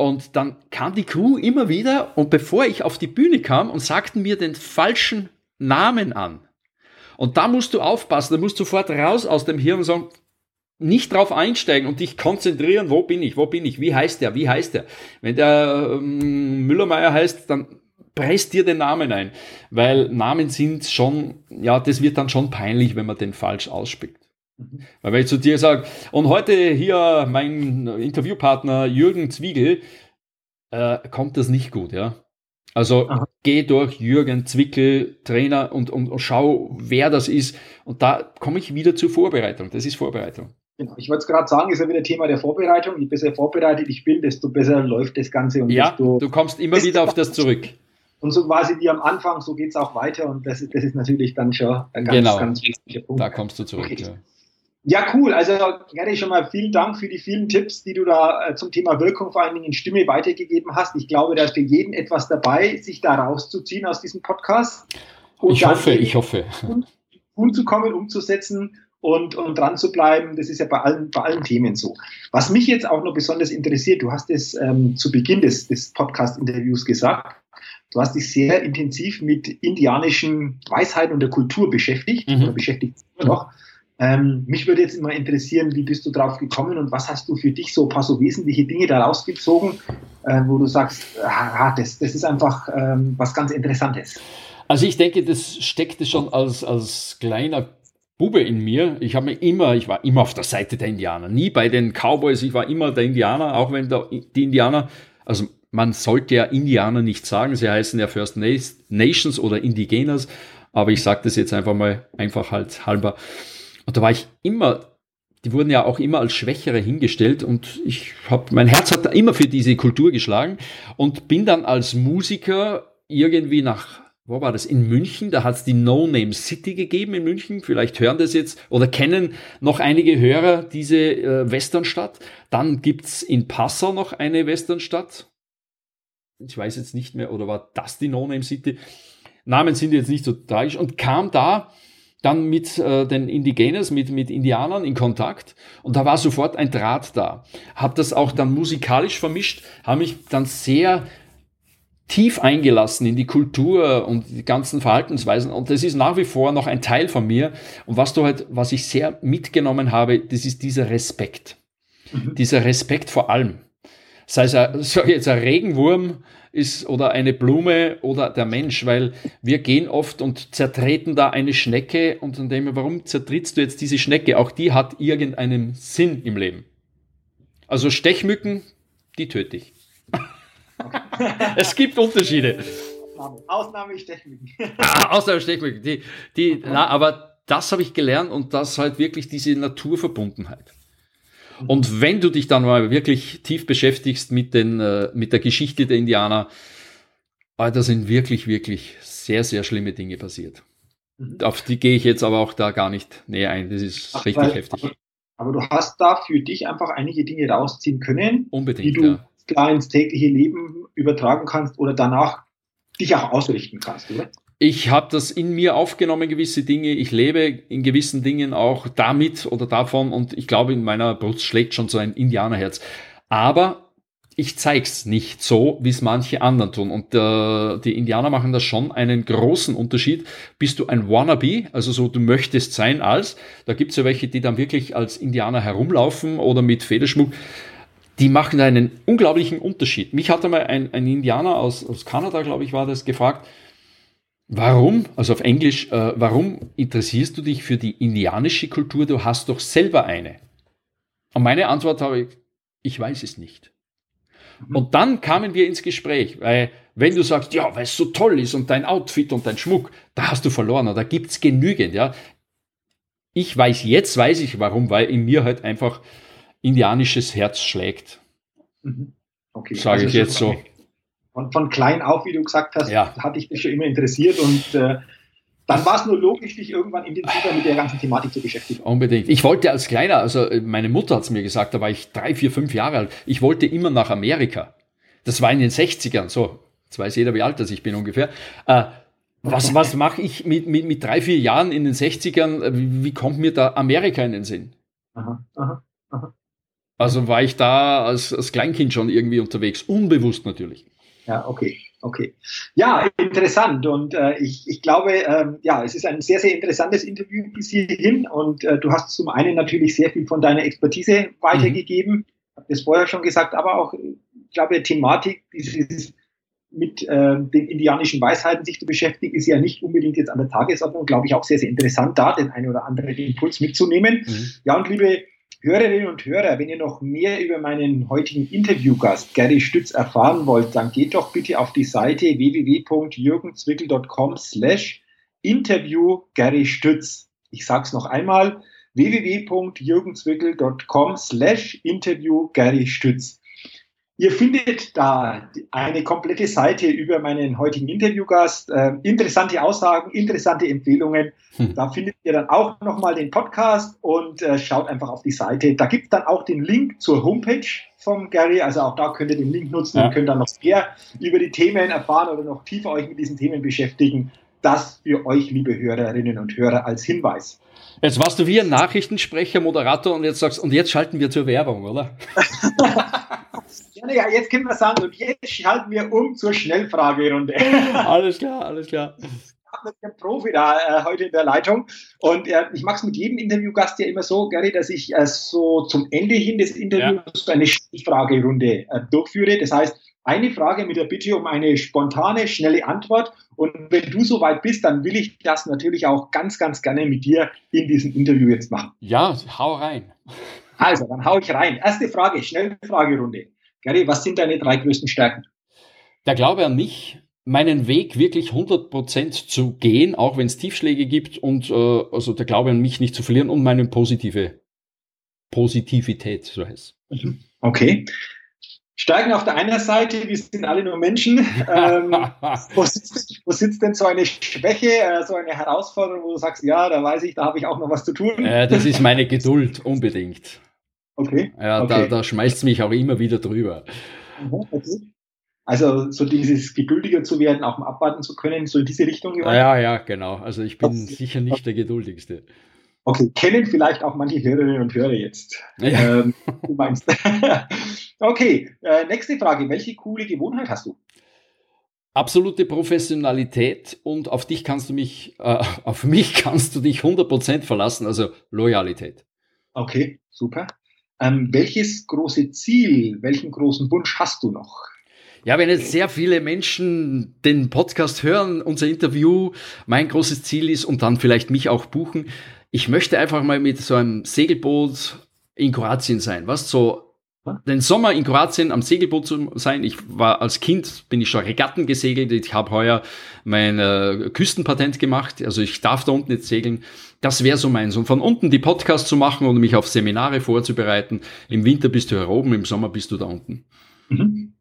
und dann kam die Crew immer wieder und bevor ich auf die Bühne kam und sagten mir den falschen Namen an. Und da musst du aufpassen, da musst du sofort raus aus dem Hirn und sagen, nicht drauf einsteigen und dich konzentrieren, wo bin ich, wo bin ich, wie heißt der, wie heißt der. Wenn der ähm, Müllermeier heißt, dann presst dir den Namen ein, weil Namen sind schon, ja, das wird dann schon peinlich, wenn man den falsch ausspricht. Mhm. Weil wenn ich zu dir sage, und heute hier mein Interviewpartner Jürgen Zwiegel, äh, kommt das nicht gut, ja. Also Aha. geh durch Jürgen Zwickel, Trainer, und, und, und schau, wer das ist. Und da komme ich wieder zur Vorbereitung. Das ist Vorbereitung. Genau. Ich wollte es gerade sagen, ist ja wieder Thema der Vorbereitung. Je besser vorbereitet ich bin, desto besser läuft das Ganze. Und ja, du kommst immer wieder auf das zurück. Und so quasi wie am Anfang, so geht es auch weiter. Und das ist, das ist natürlich dann schon ein ganz, genau. ganz wichtiger Punkt. Da kommst du zurück. Okay. Ja. Ja, cool. Also Gary, schon mal vielen Dank für die vielen Tipps, die du da äh, zum Thema Wirkung vor allen Dingen in Stimme weitergegeben hast. Ich glaube, da ist für jeden etwas dabei, sich da rauszuziehen aus diesem Podcast. Ich hoffe, ich hoffe. Umzukommen, umzusetzen und, und dran zu bleiben. Das ist ja bei allen, bei allen Themen so. Was mich jetzt auch noch besonders interessiert, du hast es ähm, zu Beginn des, des Podcast-Interviews gesagt, du hast dich sehr intensiv mit indianischen Weisheiten und der Kultur beschäftigt mhm. oder beschäftigt immer noch. Ähm, mich würde jetzt immer interessieren, wie bist du drauf gekommen und was hast du für dich so ein paar so wesentliche Dinge daraus gezogen, äh, wo du sagst, ah, das, das ist einfach ähm, was ganz Interessantes. Also ich denke, das steckte schon als, als kleiner Bube in mir. Ich habe mir immer, ich war immer auf der Seite der Indianer, nie bei den Cowboys, ich war immer der Indianer, auch wenn der, die Indianer, also man sollte ja Indianer nicht sagen, sie heißen ja First Nations oder Indigenous, aber ich sage das jetzt einfach mal einfach halt halber. Und da war ich immer, die wurden ja auch immer als Schwächere hingestellt und ich habe, mein Herz hat immer für diese Kultur geschlagen und bin dann als Musiker irgendwie nach, wo war das, in München, da hat es die No Name City gegeben in München, vielleicht hören das jetzt oder kennen noch einige Hörer diese äh, Westernstadt. Dann gibt's in Passau noch eine Westernstadt. Ich weiß jetzt nicht mehr, oder war das die No Name City? Namen sind jetzt nicht so tragisch und kam da dann mit äh, den Indigenes, mit, mit Indianern in Kontakt und da war sofort ein Draht da. Hab das auch dann musikalisch vermischt, habe mich dann sehr tief eingelassen in die Kultur und die ganzen Verhaltensweisen und das ist nach wie vor noch ein Teil von mir und was du halt, was ich sehr mitgenommen habe, das ist dieser Respekt. Mhm. Dieser Respekt vor allem. Sei es, ein, jetzt, ein Regenwurm, ist oder eine Blume oder der Mensch, weil wir gehen oft und zertreten da eine Schnecke und dann denken wir, warum zertrittst du jetzt diese Schnecke? Auch die hat irgendeinen Sinn im Leben. Also Stechmücken, die töte ich. es gibt Unterschiede. Ausnahme Stechmücken. ah, Ausnahme Stechmücken. Die, die, na, aber das habe ich gelernt und das halt wirklich diese Naturverbundenheit. Und wenn du dich dann mal wirklich tief beschäftigst mit, den, äh, mit der Geschichte der Indianer, äh, da sind wirklich, wirklich sehr, sehr schlimme Dinge passiert. Mhm. Auf die gehe ich jetzt aber auch da gar nicht näher ein. Das ist Ach, richtig weil, heftig. Aber, aber, du hast da für dich einfach einige Dinge rausziehen können, Unbedingt, die du ja. klar ins tägliche Leben übertragen kannst oder danach dich auch ausrichten kannst, oder? Ich habe das in mir aufgenommen, gewisse Dinge. Ich lebe in gewissen Dingen auch damit oder davon und ich glaube, in meiner Brust schlägt schon so ein Indianerherz. Aber ich zeig's nicht so, wie es manche anderen tun. Und äh, die Indianer machen da schon einen großen Unterschied. Bist du ein Wannabe, also so du möchtest sein als, da gibt's ja welche, die dann wirklich als Indianer herumlaufen oder mit Federschmuck. Die machen da einen unglaublichen Unterschied. Mich hat einmal ein, ein Indianer aus, aus Kanada, glaube ich, war das, gefragt, Warum, also auf Englisch, äh, warum interessierst du dich für die indianische Kultur? Du hast doch selber eine. Und meine Antwort habe ich, ich weiß es nicht. Mhm. Und dann kamen wir ins Gespräch, weil wenn du sagst, ja, weil es so toll ist und dein Outfit und dein Schmuck, da hast du verloren und da gibt's genügend, ja. Ich weiß, jetzt weiß ich warum, weil in mir halt einfach indianisches Herz schlägt. Mhm. Okay. Sage also ich jetzt so von, von klein auf, wie du gesagt hast, ja. hatte ich dich schon immer interessiert und äh, dann war es nur logisch, dich irgendwann intensiver mit der ganzen Thematik zu beschäftigen. Unbedingt. Ich wollte als Kleiner, also äh, meine Mutter hat es mir gesagt, da war ich drei, vier, fünf Jahre alt, ich wollte immer nach Amerika. Das war in den 60ern, so, jetzt weiß jeder, wie alt das ich bin ungefähr. Äh, was, was mache ich mit, mit, mit drei, vier Jahren in den 60ern? Wie, wie kommt mir da Amerika in den Sinn? Aha, aha, aha. Also war ich da als, als Kleinkind schon irgendwie unterwegs, unbewusst natürlich. Ja, okay, okay. Ja, interessant. Und äh, ich, ich glaube, ähm, ja, es ist ein sehr, sehr interessantes Interview bis hierhin. Und äh, du hast zum einen natürlich sehr viel von deiner Expertise weitergegeben. Mhm. habe das vorher schon gesagt, aber auch, ich glaube, Thematik, dieses mit äh, den indianischen Weisheiten sich zu beschäftigen, ist ja nicht unbedingt jetzt an der Tagesordnung, glaube ich, auch sehr, sehr interessant, da den einen oder anderen Impuls mitzunehmen. Mhm. Ja, und liebe Hörerinnen und Hörer, wenn ihr noch mehr über meinen heutigen Interviewgast Gary Stütz erfahren wollt, dann geht doch bitte auf die Seite www.jürgenzwickel.com slash interview Gary Stütz. Ich sage es noch einmal, www.jürgenzwickel.com slash interview Gary Stütz. Ihr findet da eine komplette Seite über meinen heutigen Interviewgast, äh, interessante Aussagen, interessante Empfehlungen. Hm. Da findet ihr dann auch nochmal den Podcast und äh, schaut einfach auf die Seite. Da gibt es dann auch den Link zur Homepage vom Gary. Also auch da könnt ihr den Link nutzen ja. und könnt dann noch mehr über die Themen erfahren oder noch tiefer euch mit diesen Themen beschäftigen. Das für euch, liebe Hörerinnen und Hörer, als Hinweis. Jetzt warst du wie ein Nachrichtensprecher, Moderator und jetzt sagst, und jetzt schalten wir zur Werbung, oder? ja, ja, jetzt können wir sagen, und jetzt schalten wir um zur Schnellfragerunde. alles klar, alles klar. Ich habe einen Profi da äh, heute in der Leitung und äh, ich mache es mit jedem Interviewgast ja immer so, Gary, dass ich äh, so zum Ende hin des Interviews ja. eine Schnellfragerunde äh, durchführe. Das heißt, eine Frage mit der Bitte um eine spontane, schnelle Antwort. Und wenn du soweit bist, dann will ich das natürlich auch ganz, ganz gerne mit dir in diesem Interview jetzt machen. Ja, hau rein. Also, dann hau ich rein. Erste Frage, schnelle Fragerunde. Gary, was sind deine drei größten Stärken? Der Glaube an mich, meinen Weg wirklich 100% zu gehen, auch wenn es Tiefschläge gibt und äh, also der Glaube an mich nicht zu verlieren und meine positive Positivität, so heißt mhm. Okay. Steigen auf der einen Seite, wir sind alle nur Menschen. Ähm, wo, sitzt, wo, sitzt, denn so eine Schwäche, äh, so eine Herausforderung, wo du sagst, ja, da weiß ich, da habe ich auch noch was zu tun? Äh, das ist meine Geduld, unbedingt. Okay. Ja, okay. da, da schmeißt es mich auch immer wieder drüber. Okay. Also so dieses geduldiger zu werden, auch abwarten zu können, so in diese Richtung. Ja, ja, genau. Also ich bin okay. sicher nicht der geduldigste. Okay, kennen vielleicht auch manche Hörerinnen und Hörer jetzt. Ja. Ähm, du meinst. okay, äh, nächste Frage. Welche coole Gewohnheit hast du? Absolute Professionalität und auf dich kannst du mich, äh, auf mich kannst du dich 100% verlassen, also Loyalität. Okay, super. Ähm, welches große Ziel, welchen großen Wunsch hast du noch? Ja, wenn jetzt sehr viele Menschen den Podcast hören, unser Interview, mein großes Ziel ist und dann vielleicht mich auch buchen, ich möchte einfach mal mit so einem Segelboot in Kroatien sein, was so den Sommer in Kroatien am Segelboot zu sein. Ich war als Kind, bin ich schon Regatten gesegelt. Ich habe heuer mein äh, Küstenpatent gemacht. Also ich darf da unten jetzt segeln. Das wäre so meins. Und von unten die Podcasts zu machen und mich auf Seminare vorzubereiten. Im Winter bist du hier oben, im Sommer bist du da unten. Mhm.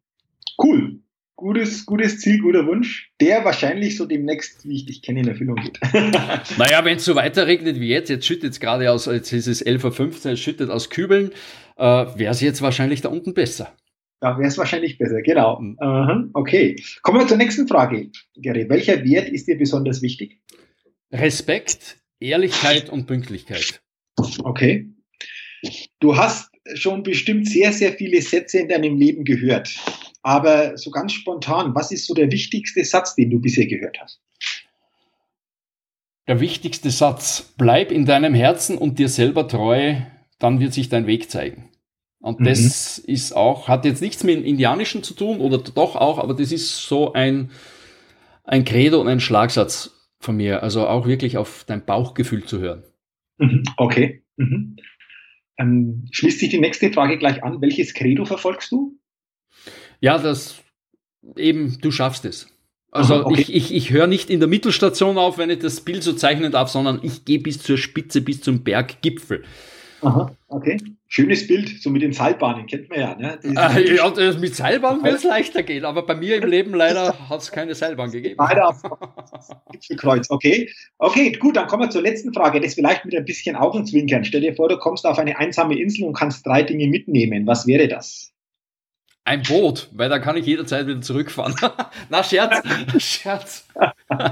Cool gutes, gutes Ziel, guter Wunsch, der wahrscheinlich so demnächst, wie ich dich kenne, in Erfüllung geht. naja, wenn es so weiter regnet wie jetzt, jetzt schüttet es gerade aus, jetzt ist es 11.15 Uhr, es schüttet aus Kübeln, äh, wäre es jetzt wahrscheinlich da unten besser. Da wäre es wahrscheinlich besser, genau. Mhm. Okay. Kommen wir zur nächsten Frage, Gary. Welcher Wert ist dir besonders wichtig? Respekt, Ehrlichkeit und Pünktlichkeit. Okay. Du hast schon bestimmt sehr, sehr viele Sätze in deinem Leben gehört. Aber so ganz spontan, was ist so der wichtigste Satz, den du bisher gehört hast? Der wichtigste Satz, bleib in deinem Herzen und dir selber treu, dann wird sich dein Weg zeigen. Und mhm. das ist auch, hat jetzt nichts mit dem Indianischen zu tun, oder doch auch, aber das ist so ein, ein Credo und ein Schlagsatz von mir. Also auch wirklich auf dein Bauchgefühl zu hören. Mhm. Okay. Mhm. Ähm, schließt sich die nächste Frage gleich an. Welches Credo verfolgst du? Ja, das eben, du schaffst es. Also Aha, okay. ich, ich, ich höre nicht in der Mittelstation auf, wenn ich das Bild so zeichnen darf, sondern ich gehe bis zur Spitze, bis zum Berggipfel. Aha, okay. Schönes Bild, so mit den Seilbahnen, kennt man ja. Ne? Äh, ja mit Seilbahn wird es leichter gehen, aber bei mir im Leben leider hat es keine Seilbahn gegeben. Leider auf Gipfelkreuz, okay. Okay, gut, dann kommen wir zur letzten Frage. Das vielleicht mit ein bisschen Augenzwinkern. Stell dir vor, du kommst auf eine einsame Insel und kannst drei Dinge mitnehmen. Was wäre das? Ein Boot, weil da kann ich jederzeit wieder zurückfahren. Na, Scherz, Scherz. äh,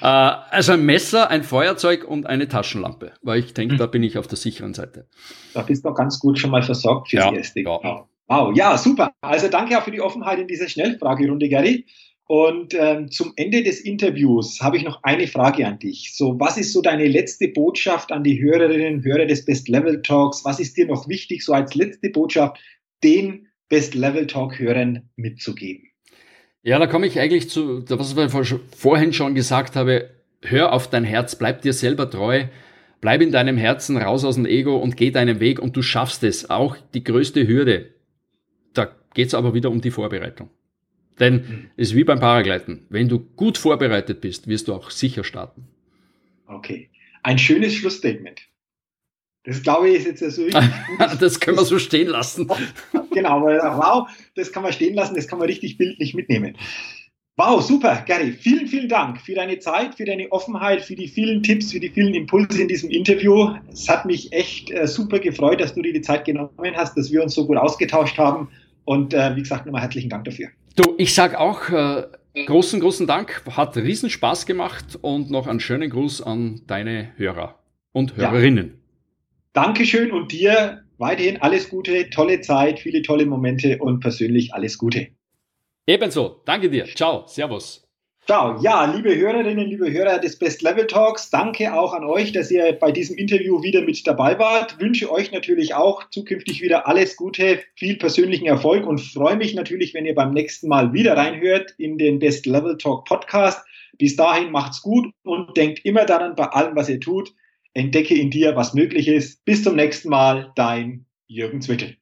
also ein Messer, ein Feuerzeug und eine Taschenlampe, weil ich denke, hm. da bin ich auf der sicheren Seite. Da bist du ganz gut schon mal versorgt fürs ja, Erste. Ja. Wow, ja, super. Also danke auch für die Offenheit in dieser Schnellfragerunde, Gary. Und ähm, zum Ende des Interviews habe ich noch eine Frage an dich. So, was ist so deine letzte Botschaft an die Hörerinnen und Hörer des Best Level Talks? Was ist dir noch wichtig, so als letzte Botschaft den Best Level Talk Hörern mitzugeben? Ja, da komme ich eigentlich zu, was ich vorhin schon gesagt habe, hör auf dein Herz, bleib dir selber treu, bleib in deinem Herzen, raus aus dem Ego und geh deinen Weg und du schaffst es. Auch die größte Hürde, da geht es aber wieder um die Vorbereitung. Denn mhm. es ist wie beim Paragleiten. Wenn du gut vorbereitet bist, wirst du auch sicher starten. Okay. Ein schönes Schlussstatement. Das glaube ich ist jetzt so richtig gut. das können wir so stehen lassen. genau, weil wow, das kann man stehen lassen, das kann man richtig bildlich mitnehmen. Wow, super, Gary. Vielen, vielen Dank für deine Zeit, für deine Offenheit, für die vielen Tipps, für die vielen Impulse in diesem Interview. Es hat mich echt äh, super gefreut, dass du dir die Zeit genommen hast, dass wir uns so gut ausgetauscht haben. Und äh, wie gesagt, nochmal herzlichen Dank dafür. Du, ich sage auch äh, großen, großen Dank. Hat riesen Spaß gemacht und noch einen schönen Gruß an deine Hörer und Hörerinnen. Ja. Dankeschön und dir weiterhin alles Gute, tolle Zeit, viele tolle Momente und persönlich alles Gute. Ebenso, danke dir. Ciao, Servus. Ciao. Ja, liebe Hörerinnen, liebe Hörer des Best Level Talks, danke auch an euch, dass ihr bei diesem Interview wieder mit dabei wart. Wünsche euch natürlich auch zukünftig wieder alles Gute, viel persönlichen Erfolg und freue mich natürlich, wenn ihr beim nächsten Mal wieder reinhört in den Best Level Talk Podcast. Bis dahin macht's gut und denkt immer daran bei allem, was ihr tut, Entdecke in dir, was möglich ist. Bis zum nächsten Mal, dein Jürgen Zwickel.